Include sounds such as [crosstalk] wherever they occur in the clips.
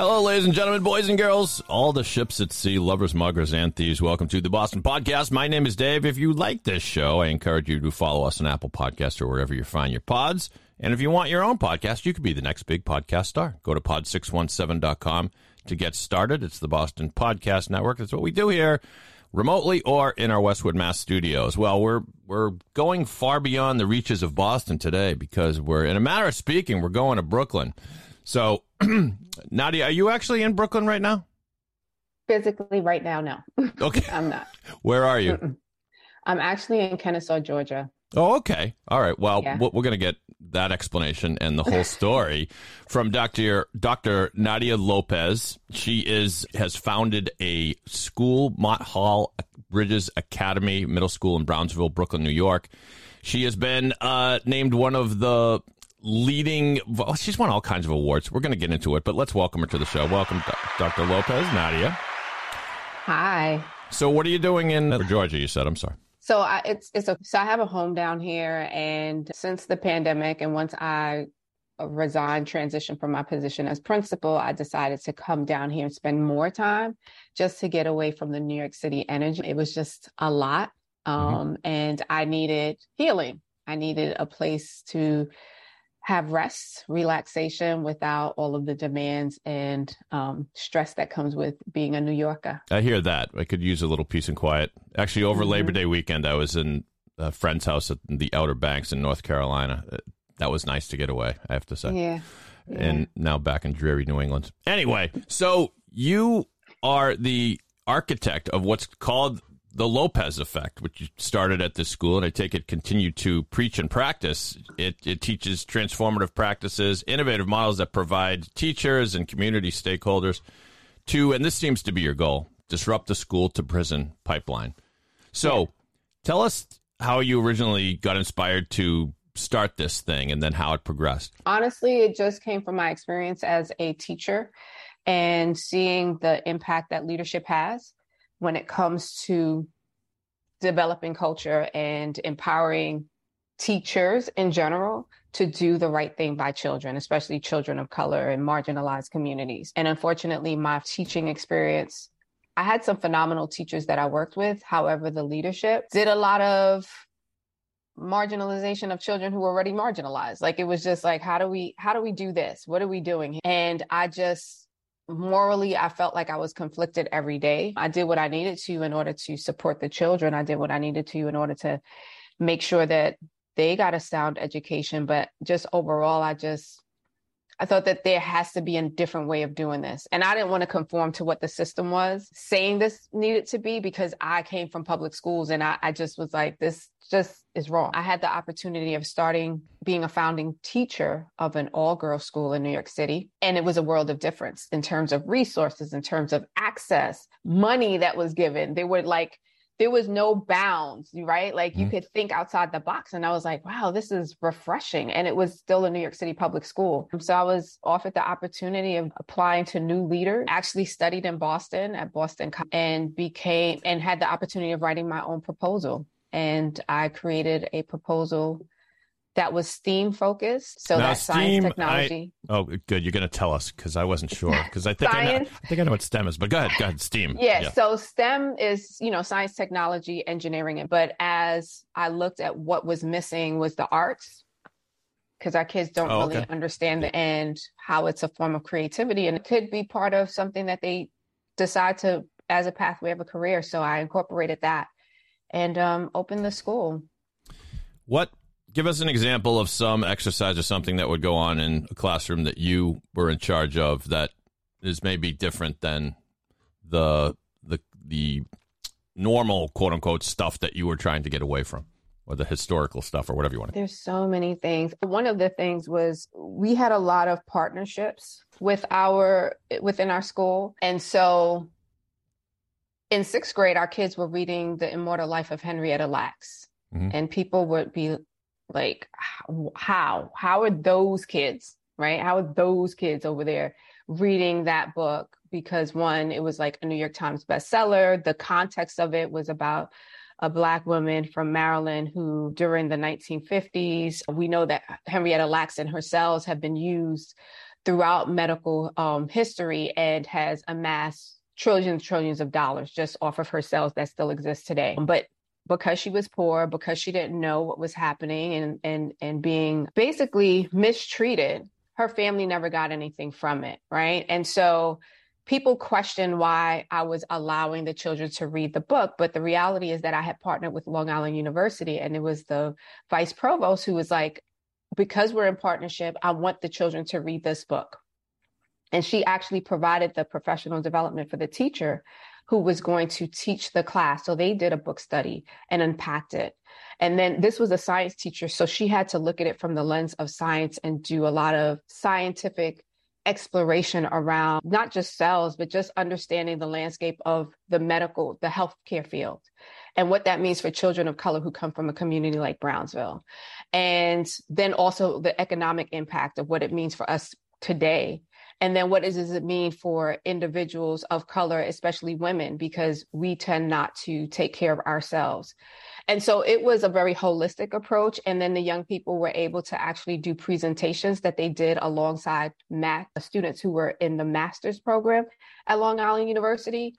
Hello, ladies and gentlemen, boys and girls, all the ships at sea, lovers, muggers, and thieves. Welcome to the Boston Podcast. My name is Dave. If you like this show, I encourage you to follow us on Apple Podcasts or wherever you find your pods. And if you want your own podcast, you could be the next big podcast star. Go to pod617.com to get started. It's the Boston Podcast Network. That's what we do here remotely or in our Westwood Mass studios. Well, we're we're going far beyond the reaches of Boston today because we're in a matter of speaking, we're going to Brooklyn. So, [clears throat] Nadia, are you actually in Brooklyn right now? Physically, right now, no. [laughs] Okay. I'm not. Where are you? Mm-mm. I'm actually in Kennesaw, Georgia. Oh, okay. All right. Well, Yeah. we're going to get that explanation and the whole story [laughs] from Dr. Dr. Nadia Lopez. She is has founded a school, Mott Hall Bridges Academy Middle School in Brownsville, Brooklyn, New York. She has been uh, named one of the leading. Well, she's won all kinds of awards. We're going to get into it, but let's welcome her to the show. Welcome, Dr. Lopez, Nadia. Hi. So, what are you doing in Georgia? You said. I'm sorry. So I, it's it's a, so I have a home down here, and since the pandemic, and once I resigned, transitioned from my position as principal, I decided to come down here and spend more time just to get away from the New York City energy. It was just a lot, um, and I needed healing. I needed a place to have rest, relaxation without all of the demands and um, stress that comes with being a New Yorker. I hear that. I could use a little peace and quiet. Actually, over Mhm. Labor Day weekend, I was in a friend's house at the Outer Banks in North Carolina. Uh, That was nice to get away, I have to say. Yeah. yeah. And now back in dreary New England. Anyway, so you are the architect of what's called the Lopez effect, which started at this school, and I take it continue to preach and practice. It, it teaches transformative practices, innovative models that provide teachers and community stakeholders to, and this seems to be your goal, disrupt the school to prison pipeline. So tell us how you originally got inspired to start this thing and then how it progressed. Honestly, it just came from my experience as a teacher and seeing the impact that leadership has when it comes to developing culture and empowering teachers in general to do the right thing by children, especially children of color and marginalized communities. And unfortunately, my teaching experience, I had some phenomenal teachers that I worked with. However, the leadership did a lot of marginalization of children who were already marginalized. Like it was just like, how do we, how do we do this? What are we doing? And I just, morally i felt like i was conflicted every day. I did what i needed to in order to support the children. I did what i needed to in order to make sure that they got a sound education. But just overall i just i thought that there has to be a different way of doing this and i didn't want to conform to what the system was saying this needed to be because i came from public schools and i, I just was like this just is wrong i had the opportunity of starting being a founding teacher of an all girls school in New York City. And it was a world of difference in terms of resources, in terms of access, money that was given. They were like, there was no bounds, right? Like you Mhm. could think outside the box. And I was like, wow, this is refreshing. And it was still a New York City public school. So I was offered the opportunity of applying to new leaders, actually studied in Boston at Boston Co- and became, and had the opportunity of writing my own proposal. And I created a proposal that was STEAM focused. So Now, that's science, STEAM, I- technology. Oh, good. You're going to tell us because I wasn't sure. [laughs] Because I think I, know, I think I know what STEM is. But go ahead. Go ahead. STEAM. Yeah, so STEM is, you know, science, technology, engineering. But as I looked at what was missing was the arts, because our kids don't Oh, really okay. understand the and how it's a form of creativity. And it could be part of something that they decide to as a pathway of a career. So I incorporated that and um, opened the school. What? Give us an example of some exercise or something that would go on in a classroom that you were in charge of that is maybe different than the the the normal quote unquote stuff that you were trying to get away from. or the historical stuff or whatever you want to. There's so many things. One of the things was we had a lot of partnerships with our within our school. And so in sixth grade, our kids were reading The Immortal Life of Henrietta Lacks. Mhm. And people would be like, how? How are those kids, right? How are those kids over there reading that book? Because one, it was like a New York Times bestseller. The context of it was about a Black woman from Maryland who, during the 1950s, we know that Henrietta Lacks and her cells have been used throughout medical um, history and has amassed trillions, trillions of dollars just off of her cells that still exist today. But because she was poor, because she didn't know what was happening and and and being basically mistreated, her family never got anything from it, right? And so people question why I was allowing the children to read the book, but the reality is that I had partnered with Long Island University and it was the vice provost who was like because we're in partnership, I want the children to read this book. And she actually provided the professional development for the teacher who was going to teach the class. So they did a book study and unpacked it. And then this was a science teacher. So she had to look at it from the lens of science and do a lot of scientific exploration around not just cells, but just understanding the landscape of the medical, the healthcare field, and what that means for children of color who come from a community like Brownsville. And then also the economic impact of what it means for us today and then what does it mean for individuals of color, especially women, because we tend not to take care of ourselves. And so it was a very holistic approach. And then the young people were able to actually do presentations that they did alongside math students who were in the master's program at Long Island University.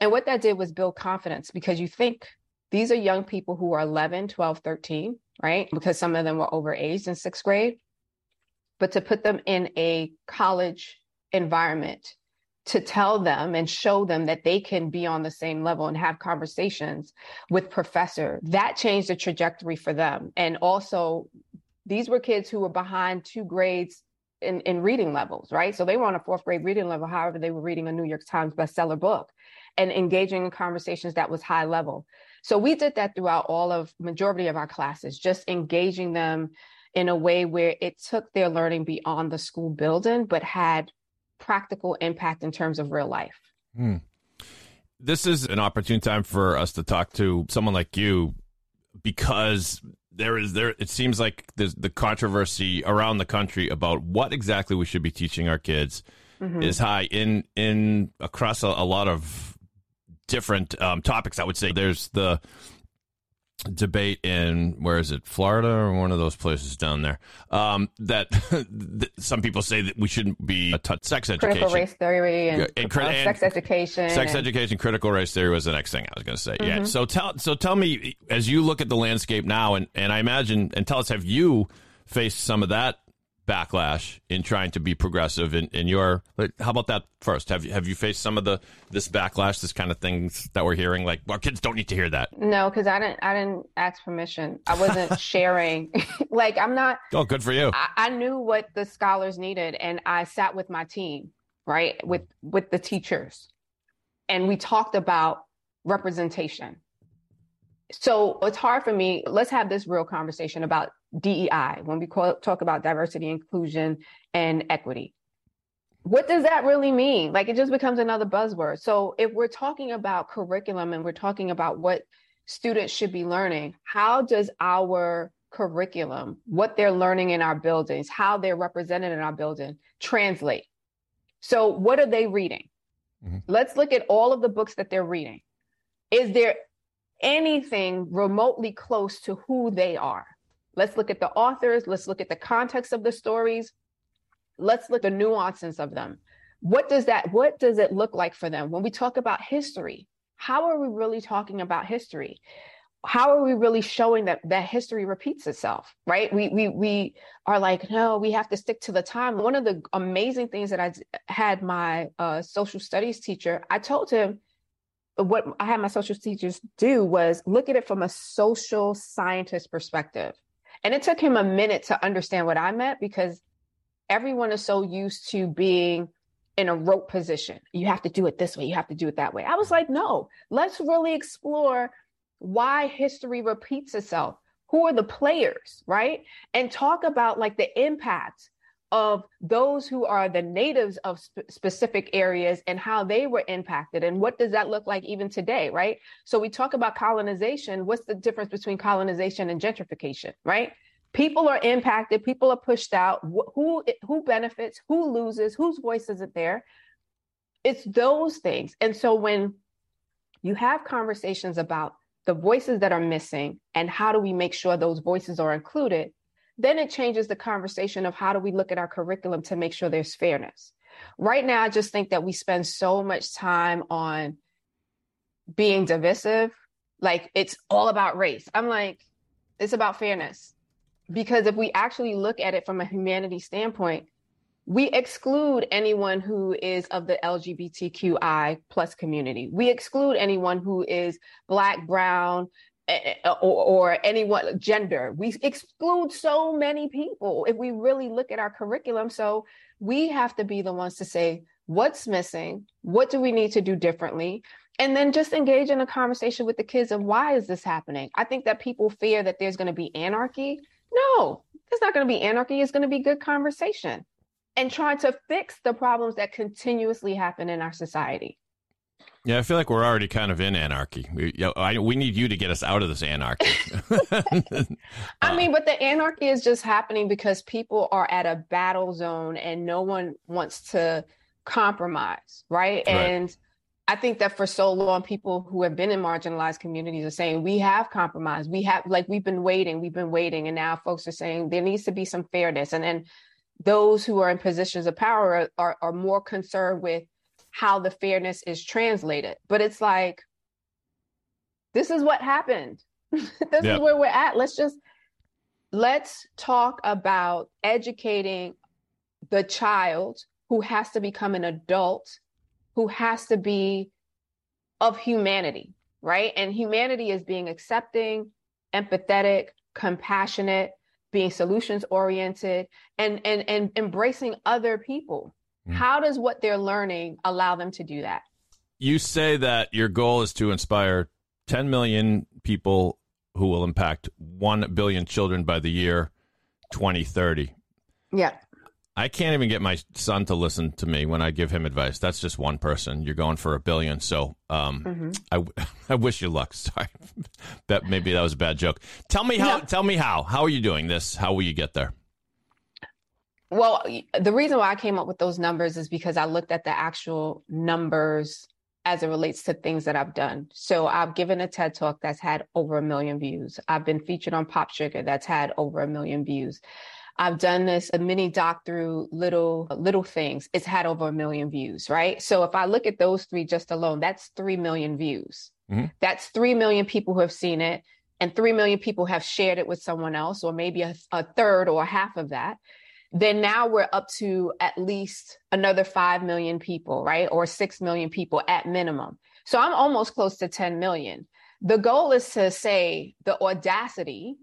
And what that did was build confidence because you think these are young people who are 11, 12, 13, right? Because some of them were overaged in sixth grade. But to put them in a college environment to tell them and show them that they can be on the same level and have conversations with professor. That changed the trajectory for them. And also these were kids who were behind two grades in, in reading levels right? So they were on a fourth grade reading level however they were reading a new york times bestseller book and engaging in conversations that was high level. So we did that throughout all of majority of our classes just engaging them in a way where it took their learning beyond the school building but had practical impact in terms of real life. Hmm. This is an opportune time for us to talk to someone like you because there is there it seems like there's the controversy around the country about what exactly we should be teaching our kids mm-hmm. is high in in across a, a lot of different um, topics i would say there's the debate in where is it florida or one of those places down there um, that [laughs] some people say that we shouldn't be taught sex education critical race theory and, and, uh, and sex education sex and, education critical race theory was the next thing i was going to say mm-hmm. yeah so tell so tell me as you look at the landscape now and and i imagine and tell us have you faced some of that backlash in trying to be progressive in, in your how about that first? Have you have you faced some of the this backlash this kind of things that we're hearing? Like our kids don't need to hear that. No because i didn't i didn't ask permission. I wasn't [laughs] sharing. [laughs] Like i'm not oh good for you. I, I knew what the scholars needed and i sat with my team right with with the teachers and we talked about representation. So it's hard for me let's have this real conversation about DEI, when we call, talk about diversity, inclusion, and equity. What does that really mean? Like it just becomes another buzzword. So if we're talking about curriculum and we're talking about what students should be learning, how does our curriculum, what they're learning in our buildings, how they're represented in our building, translate? So what are they reading? Mm-hmm. Let's look at all of the books that they're reading. Is there anything remotely close to who they are? Let's look at the authors. Let's look at the context of the stories. Let's look at the nuances of them. What does that, what does it look like for them? When we talk about history, how are we really talking about history? How are we really showing that that history repeats itself, right? We we we are like, no, we have to stick to the time. One of the amazing things that I had my uh, social studies teacher, I told him, what I had my social teachers do was look at it from a social scientist perspective. And it took him a minute to understand what I meant because everyone is so used to being in a rope position. You have to do it this way, you have to do it that way. I was like, no, let's really explore why history repeats itself. who are the players, right? And talk about like the impact of those who are the natives of sp- specific areas and how they were impacted and what does that look like even today right? So we talk about colonization. What's the difference between colonization and gentrification right? People are impacted. People are pushed out. Who who benefits? Who loses? Whose voice isn't there? It's those things. And so when you have conversations about the voices that are missing and how do we make sure those voices are included then it changes the conversation of how do we look at our curriculum to make sure there's fairness. Right now, I just think that we spend so much time on being divisive. Like it's all about race. I'm like, it's about fairness. Because if we actually look at it from a humanity standpoint, we exclude anyone who is of the LGBTQI plus community. We exclude anyone who is black, brown, Eh, eh, eh, or, or anyone gender. We exclude so many people if we really look at our curriculum. So we have to be the ones to say what's missing what do we need to do differently and then just engage in a conversation with the kids of why is this happening? I think that people fear that there's going to be anarchy. No it's not going to be anarchy. It's going to be good conversation and trying to fix the problems that continuously happen in our society yeah, I feel like we're already kind of in anarchy. We, I, we need you to get us out of this anarchy. [laughs] I mean, but the anarchy is just happening because people are at a battle zone and no one wants to compromise, right? right. And I think that for so long, people who have been in marginalized communities are saying, we have compromised. We have, like, we've been waiting, we've been waiting. And now folks are saying there needs to be some fairness. And then those who are in positions of power are, are, are more concerned with how the fairness is translated. But it's like, this is what happened. [laughs] this is where we're at. Let's just let's talk about educating the child who has to become an adult, who has to be of humanity, right? And humanity is being accepting, empathetic, compassionate, being solutions oriented, and and and embracing other people Mm. How does what they're learning allow them to do that? You say that your goal is to inspire 10 million people who will impact 1 billion children by the year 2030. Yeah. I can't even get my son to listen to me when I give him advice. That's just one person. You're going for a billion. So um, mm-hmm. I, [laughs] I wish you luck. [laughs] Sorry. that maybe that was a bad joke. Tell me how. No. Tell me how. How are you doing this? How will you get there? Well, the reason why I came up with those numbers is because I looked at the actual numbers as it relates to things that I've done. So I've given a TED talk that's had over a million views. I've been featured on Pop Sugar that's had over a million views. I've done this a mini doc through little little things. It's had over a million views, right? So if I look at those three just alone, that's 3 million views. Mm-hmm. That's 3 million people who have seen it and 3 million people have shared it with someone else or maybe a, a third or a half of that then now we're up to at least another 5 million people, right? Or 6 million people at minimum. So I'm almost close to 10 million. The goal is to say the audacity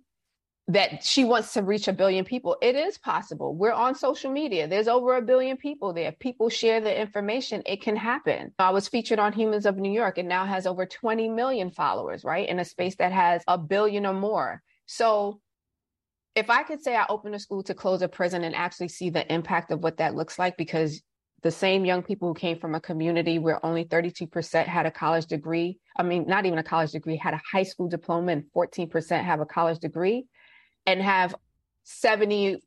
that she wants to reach a billion people. It is possible. We're on social media. There's over a billion people there. People share the information. It can happen. I was featured on Humans of New York and now has over 20 million followers, right? In a space that has a billion or more. So if I could say I opened a school to close a prison and actually see the impact of what that looks like, because the same young people who came from a community where only 32% had a college degree, I mean, not even a college degree, had a high school diploma, and 14% have a college degree, and have 75%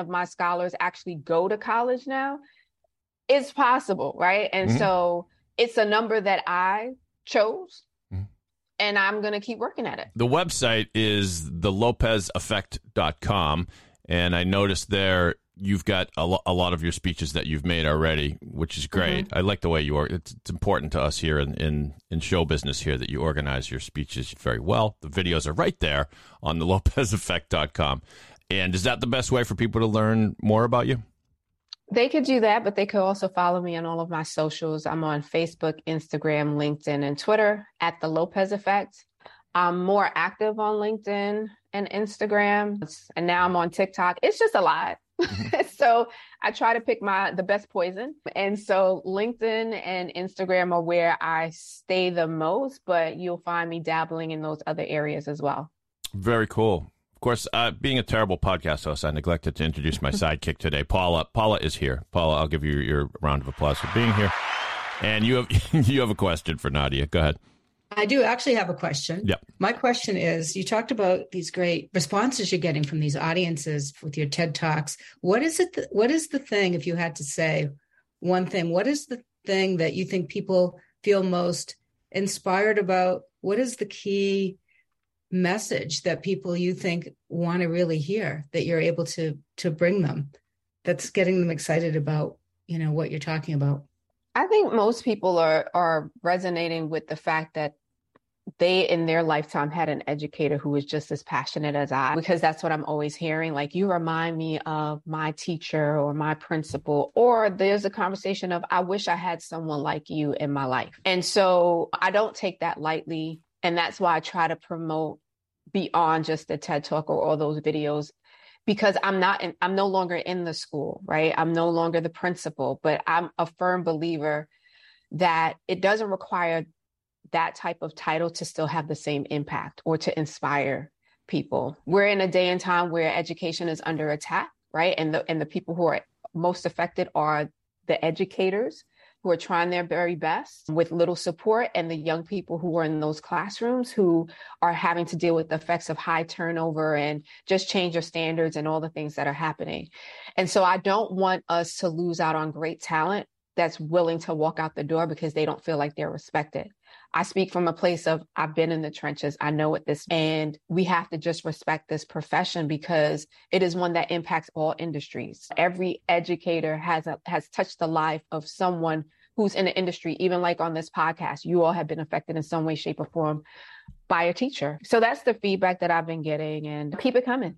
of my scholars actually go to college now, it's possible, right? And mm-hmm. so it's a number that I chose and I'm going to keep working at it. The website is thelopezeffect.com. And I noticed there you've got a, lo- a lot of your speeches that you've made already, which is great. Mm-hmm. I like the way you are. It's, it's, important to us here in, in, in show business here that you organize your speeches very well. The videos are right there on the [laughs] lopezeffect.com. And is that the best way for people to learn more about you? They could do that, but they could also follow me on all of my socials. I'm on Facebook, Instagram, LinkedIn, and Twitter at the Lopez Effect. I'm more active on LinkedIn and Instagram, and now I'm on TikTok. It's just a lot. Mm-hmm. [laughs] so I try to pick my the best poison. And so LinkedIn and Instagram are where I stay the most, but you'll find me dabbling in those other areas as well. Very cool. Of course, uh, being a terrible podcast host, I neglected to introduce my sidekick today, Paula. Paula is here. Paula, I'll give you your round of applause for being here. And you have [laughs] you have a question for Nadia. Go ahead. I do actually have a question. Yeah. My question is you talked about these great responses you're getting from these audiences with your TED Talks. What is it th- what is the thing if you had to say one thing, what is the thing that you think people feel most inspired about? What is the key message that people you think want to really hear that you're able to to bring them that's getting them excited about, you know, what you're talking about? I think most people are are resonating with the fact that they in their lifetime had an educator who was just as passionate as I because that's what I'm always hearing like you remind me of my teacher or my principal or there's a conversation of I wish I had someone like you in my life. And so I don't take that lightly and that's why I try to promote beyond just the TED Talk or all those videos because I'm not in, I'm no longer in the school, right? I'm no longer the principal, but I'm a firm believer that it doesn't require that type of title to still have the same impact or to inspire people. We're in a day and time where education is under attack, right? And the and the people who are most affected are the educators who are trying their very best with little support and the young people who are in those classrooms who are having to deal with the effects of high turnover and just change your standards and all the things that are happening. And so I don't want us to lose out on great talent that's willing to walk out the door because they don't feel like they're respected. I speak from a place of I've been in the trenches. I know what this and we have to just respect this profession because it is one that impacts all industries. Every educator has a, has touched the life of someone who's in the industry even like on this podcast. You all have been affected in some way shape or form by a teacher. So that's the feedback that I've been getting and keep it coming.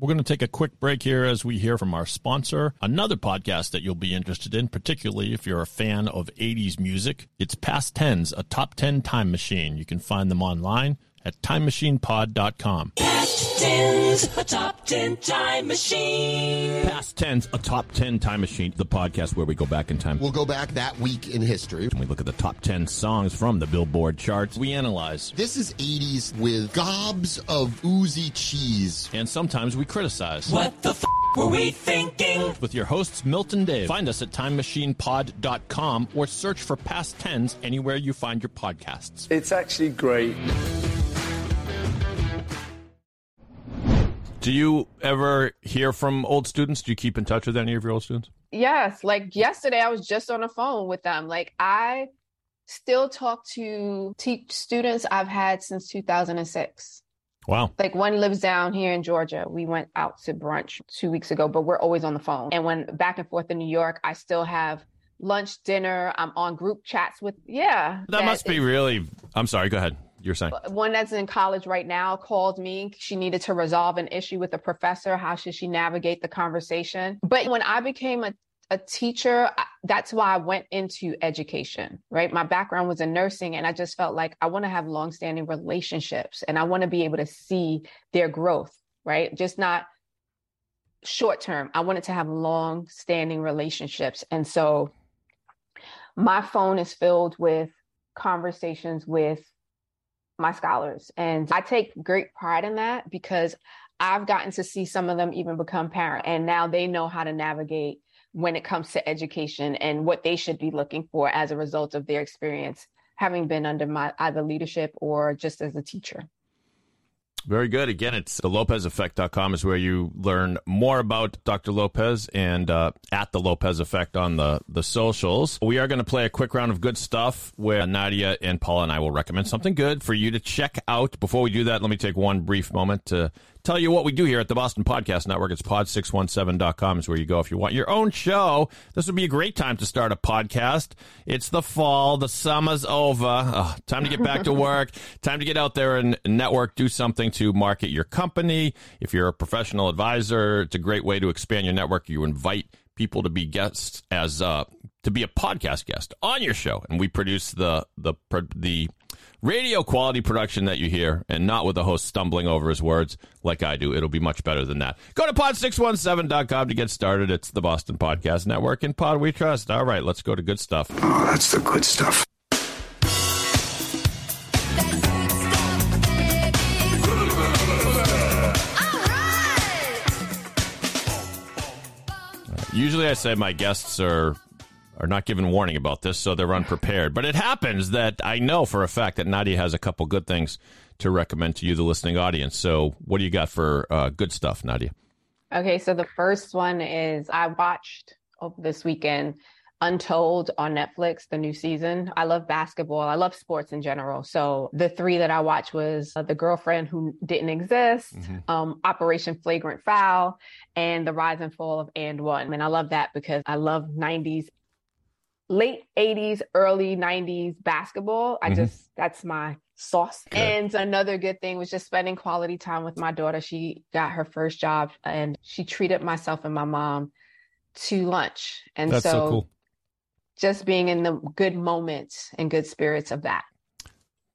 We're going to take a quick break here as we hear from our sponsor. Another podcast that you'll be interested in, particularly if you're a fan of 80s music. It's Past Tense, a top 10 time machine. You can find them online at timemachinepod.com. Past Tense, a top 10 time machine. Past Tense, a top 10 time machine, the podcast where we go back in time. We'll go back that week in history. And we look at the top 10 songs from the Billboard charts. We analyze. This is 80s with gobs of oozy cheese. And sometimes we criticize. What the f were we thinking? With your hosts, Milton Dave. Find us at timemachinepod.com or search for Past Tense anywhere you find your podcasts. It's actually great. Do you ever hear from old students? Do you keep in touch with any of your old students? Yes, like yesterday I was just on the phone with them. Like I still talk to teach students I've had since 2006. Wow. Like one lives down here in Georgia. We went out to brunch two weeks ago, but we're always on the phone. And when back and forth in New York, I still have lunch, dinner. I'm on group chats with, yeah. That, must be really. I'm sorry. Go ahead. You're saying. one that's in college right now called me. She needed to resolve an issue with a professor. How should she navigate the conversation? But when I became a, a teacher, that's why I went into education, right? My background was in nursing, and I just felt like I want to have long-standing relationships and I want to be able to see their growth, right? Just not short term. I wanted to have long standing relationships. And so my phone is filled with conversations with my scholars. And I take great pride in that because I've gotten to see some of them even become parent and now they know how to navigate when it comes to education and what they should be looking for as a result of their experience having been under my either leadership or just as a teacher. Very good. Again, it's the LopezEffect.com is where you learn more about Dr. Lopez and uh, at the Lopez Effect on the, the socials. We are going to play a quick round of good stuff where Nadia and Paula and I will recommend something good for you to check out. Before we do that, let me take one brief moment to tell you what we do here at the Boston Podcast Network. It's pod617.com is where you go if you want your own show. This would be a great time to start a podcast. It's the fall, the summer's over. Oh, time to get back to [laughs] work. Time to get out there and network, do something to market your company. If you're a professional advisor, it's a great way to expand your network. You invite people to be guests as uh, to be a podcast guest on your show, and we produce the the the radio quality production that you hear and not with the host stumbling over his words like I do. It'll be much better than that. Go to pod617.com to get started. It's the Boston Podcast Network and Pod We Trust. All right, let's go to good stuff. Oh, that's the good stuff. Usually, I say my guests are are not given warning about this, so they're unprepared. But it happens that I know for a fact that Nadia has a couple good things to recommend to you, the listening audience. So, what do you got for uh, good stuff, Nadia? Okay, so the first one is I watched over this weekend Untold on Netflix, the new season. I love basketball. I love sports in general. So the three that I watched was uh, The Girlfriend Who Didn't Exist, um, Operation Flagrant Foul, and The Rise and Fall of And One. And I love that because I love 90s, late 80s, early 90s basketball. I Mhm. just, that's my sauce. Good. And another good thing was just spending quality time with my daughter. She got her first job and she treated myself and my mom to lunch. And That's so cool. just being in the good moments and good spirits of that.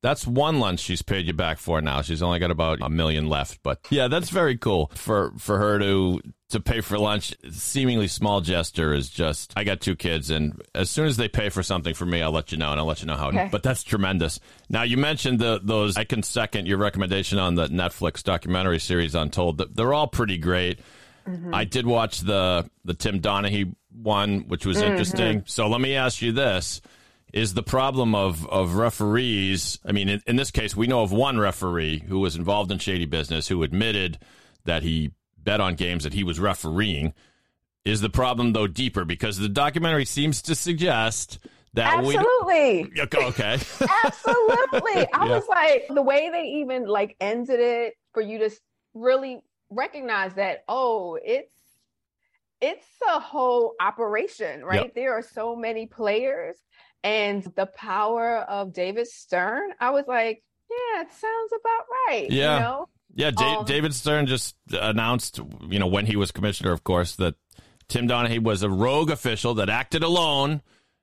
That's one lunch she's paid you back for now. She's only got about a million left, but yeah, that's very cool for for her to to pay for lunch. Seemingly small gesture is just. I got two kids, and as soon as they pay for something for me, I'll let you know, and I'll let you know how. Okay. But that's tremendous. Now you mentioned the those. I can second your recommendation on the Netflix documentary series Untold. Th- They're all pretty great. Mm-hmm. I did watch the the Tim Donaghy one, which was mm-hmm. interesting. So let me ask you this: Is the problem of of referees? I mean, in, in this case, we know of one referee who was involved in shady business who admitted that he bet on games that he was refereeing. Is the problem though deeper because the documentary seems to suggest that we Absolutely. okay, okay. [laughs] Absolutely. I Yeah. was like, the way they even like ended it for you to really recognize that, oh, it's it's a whole operation, right? Yep. There are so many players and the power of David Stern. I was like, yeah, it sounds about right. Yeah. You know? Yeah, Um, David Stern just announced, you know, when he was commissioner, of course, that Tim Donaghy was a rogue official that acted alone,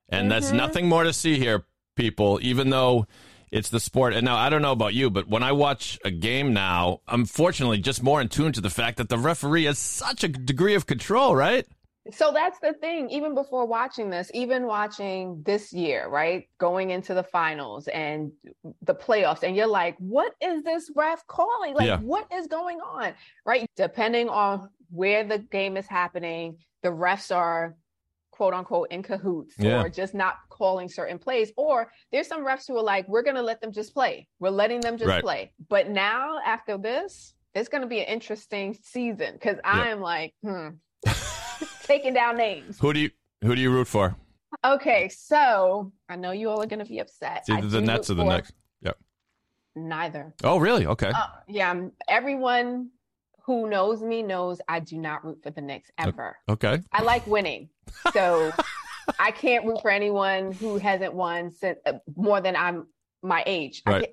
and that's Mm-hmm. nothing more to see here, people. Even though it's the sport, and now I don't know about you, but when I watch a game now, I'm fortunately just more in tune to the fact that the referee has such a degree of control, right? So that's the thing. Even before watching this, even watching this year, right? Going into the finals and the playoffs, and you're like, what is this ref calling? Like, Yeah. what is going on? Right? Depending on where the game is happening, the refs are quote unquote in cahoots Yeah. or just not calling certain plays. Or there's some refs who are like, we're going to let them just play. We're letting them just Right. play. But now, after this, it's going to be an interesting season because I'm like, hmm, taking down names. Who do you who do you root for? Okay, so I know you all are going to be upset. It's either the Nets or the Knicks. Yep. Neither. Oh, really? Okay. Uh, yeah, everyone who knows me knows I do not root for the Knicks ever. Okay. I like winning, so [laughs] I can't root for anyone who hasn't won since uh, more than I'm my age. Right.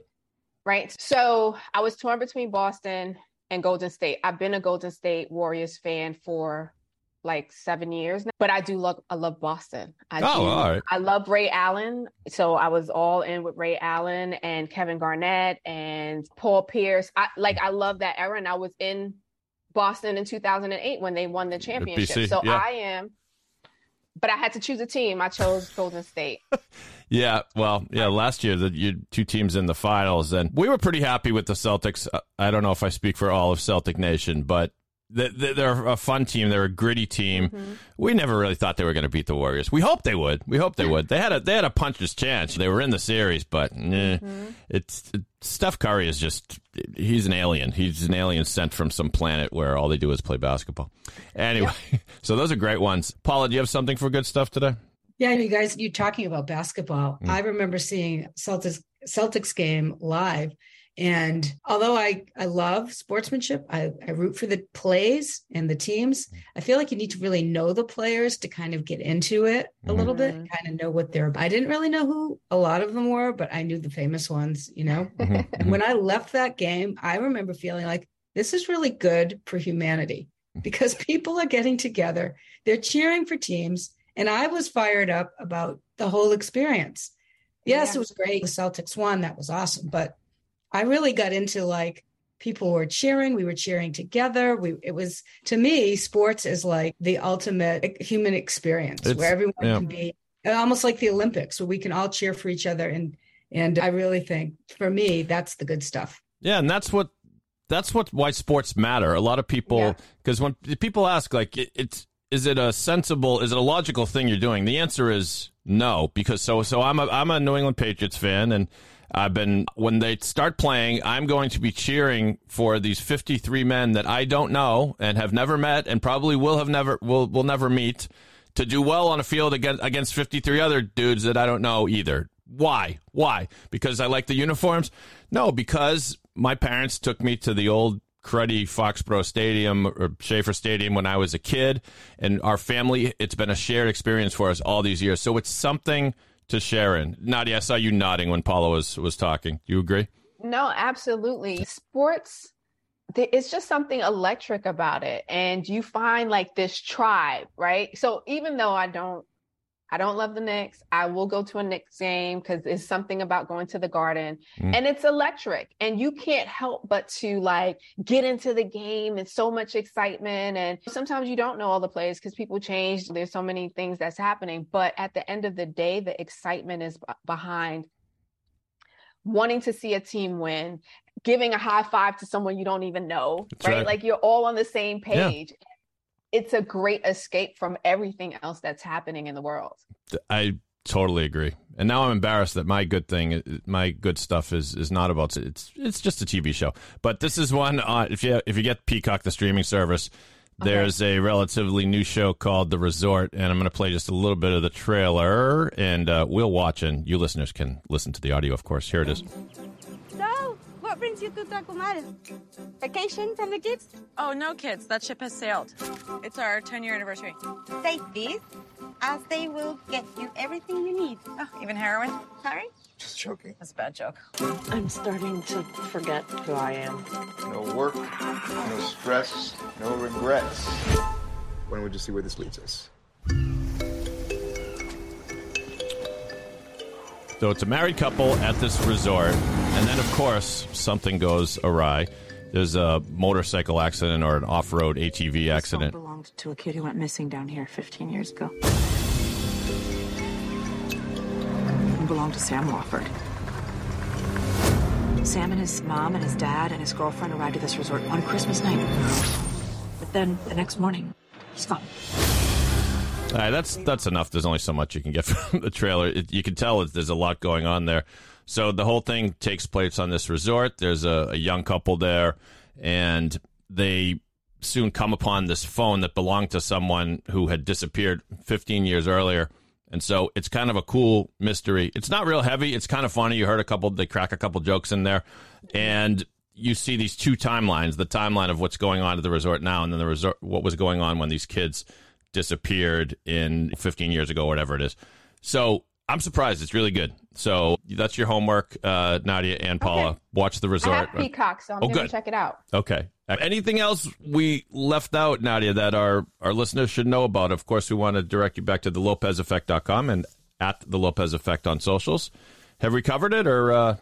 right. So I was torn between Boston and Golden State. I've been a Golden State Warriors fan for like seven years now, but I do love I love Boston. I Oh, do. all right. I love Ray Allen, so I was all in with Ray Allen and Kevin Garnett and Paul Pierce. I like I love that era, and I was in Boston in 2008 when they won the championship. BC, so yeah. I am, but I had to choose a team. I chose Golden State. [laughs] Yeah, well, yeah, last year the you two teams in the finals, and we were pretty happy with the Celtics. Uh, I don't know if I speak for all of Celtic Nation, but they're a fun team. They're a gritty team. Mm-hmm. We never really thought they were going to beat the Warriors. We hoped they would. We hoped they would. They had a they had a puncher's chance. They were in the series, but eh, Mm-hmm. it's Steph Curry is just he's an alien. He's an alien sent from some planet where all they do is play basketball. Anyway, [laughs] so those are great ones. Paula, do you have something for good stuff today? Yeah, you guys, you talking about basketball. Mm. I remember seeing Celtics Celtics game live. And although I, I love sportsmanship, I, I root for the plays and the teams. I feel like you need to really know the players to kind of get into it a little bit, Mhm. kind of know what they're I didn't really know who a lot of them were, but I knew the famous ones, you know. [laughs] Mhm, And when I left that game, I remember feeling like this is really good for humanity because [laughs] people are getting together, they're cheering for teams, and I was fired up about the whole experience. Yes, Yeah. it was great. The Celtics won, that was awesome, but I really got into like people were cheering, we were cheering together. We it was to me sports is like the ultimate human experience It's- where everyone yeah. can be uh, almost like the Olympics where we can all cheer for each other and and I really think for me that's the good stuff. Yeah, and that's what that's what why sports matter. A lot of people Yeah. because when people ask like it, it's is it a sensible, is it a logical thing you're doing? The answer is no, because so so I'm a I'm a New England Patriots fan, and I've been when they start playing, I'm going to be cheering for these 53 men that I don't know and have never met, and probably will have never will will never meet, to do well on a field against against 53 other dudes that I don't know either. Why? Why? Because I like the uniforms? No, because my parents took me to the old cruddy Foxborough Stadium or Schaefer Stadium when I was a kid, and our family. It's been a shared experience for us all these years, so it's something to Sharon. Nadia, I saw you nodding when Paula was was talking. Do you agree? No, absolutely. Sports it's just something electric about it. And you find like this tribe, right? So even though I don't, I don't love the Knicks, I will go to a Knicks game because it's something about going to the garden Mm. and it's electric. And you can't help but to like get into the game. It's so much excitement. And sometimes you don't know all the plays because people change. There's so many things that's happening. But at the end of the day, the excitement is b- behind wanting to see a team win, giving a high five to someone you don't even know, right? right. Like you're all on the same Yeah. It's a great escape from everything else that's happening in the world. I totally agree. And now I'm embarrassed that my good thing, my good stuff, is is not about it's it's just a TV show. But this is one on if you if you get Peacock, the streaming service. There's a relatively new show called The Resort, and I'm going to play just a little bit of the trailer, and uh, we'll watch, and you listeners can listen to the audio, of course. Here it is. So, what brings you to Tacumar? Vacation from the kids? Oh, no, kids. That ship has sailed. It's our 10 year anniversary. Take this, as they will get you everything you need. Oh, even heroin? Sorry? Just joking. That's a bad joke. I'm starting to forget who I am. No work, no stress, no regrets. When would you see where this leads us? So it's a married couple at this resort, and then of course something goes awry. There's a motorcycle accident or an off-road ATV accident. belonged to a kid who went missing down here 15 years ago. It belonged to Sam Wofford. Sam and his mom and his dad and his girlfriend arrived at this resort on Christmas night. But then the next morning, he's gone. All right, that's that's enough. There's only so much you can get [laughs] from the trailer. It, you can tell it, there's a lot going on there. So the whole thing takes place on this resort. There's a, a young couple there, and they soon come upon this phone that belonged to someone who had disappeared 15 years earlier. And so it's kind of a cool mystery. It's not real heavy. It's kind of funny. You heard a couple, they crack a couple jokes in there. And you see these two timelines the timeline of what's going on at the resort now, and then the resort, what was going on when these kids disappeared in 15 years ago, whatever it is. So I'm surprised. It's really good. So that's your homework, uh, Nadia and Paula. Okay. Watch the resort. Peacock, so I'm Oh, going to check it out. Okay. Anything else we left out, Nadia, that our, our listeners should know about? Of course, we want to direct you back to the LopezEffect.com and at the Lopez Effect on socials. Have we covered it or uh,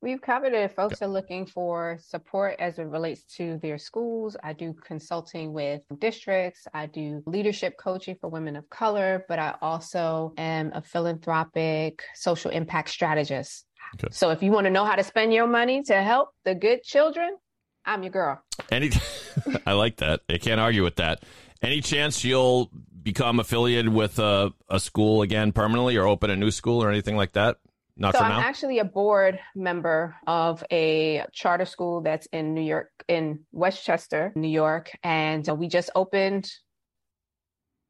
We've covered it. If folks are looking for support as it relates to their schools, I do consulting with districts. I do leadership coaching for women of color, but I also am a philanthropic social impact strategist. Okay. So if you want to know how to spend your money to help the good children, I'm your girl. any? [laughs] I like that. I can't argue with that. Any chance you'll become affiliated with a, a school again permanently or open a new school or anything like that? Not so I'm now? actually a board member of a charter school that's in New York, in Westchester, New York, and we just opened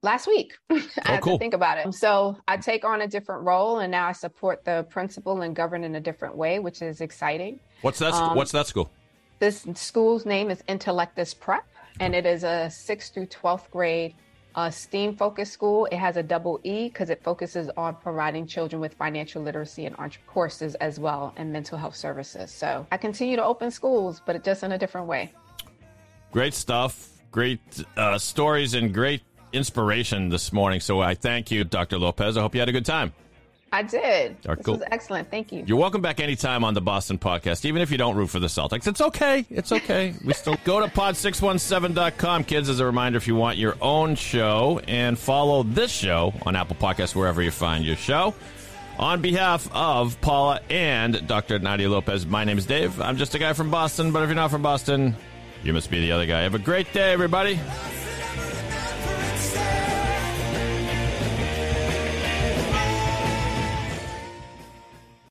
last week. [laughs] I have cool. to think about it. So I take on a different role, and now I support the principal and govern in a different way, which is exciting. what's that? um, what's that school? This school's name is Intellectus Prep, and it is a sixth through 12th grade uh, STEAM focused school. It has a double E because it focuses on providing children with financial literacy and entre- courses as well and mental health services. So I continue to open schools, but just in a different way. Great stuff. Great uh, stories and great inspiration this morning. So I thank you, Dr. Lopez. I hope you had a good time. I did. Right, this cool. was excellent. Thank you. You're welcome back anytime on the Boston podcast, even if you don't root for the Celtics. It's okay. It's okay. [laughs] We still go to pod617.com, kids, as a reminder if you want your own show and follow this show on Apple Podcasts, wherever you find your show. On behalf of Paula and Dr. Nadia Lopez, my name is Dave. I'm just a guy from Boston, but if you're not from Boston, you must be the other guy. Have a great day, everybody.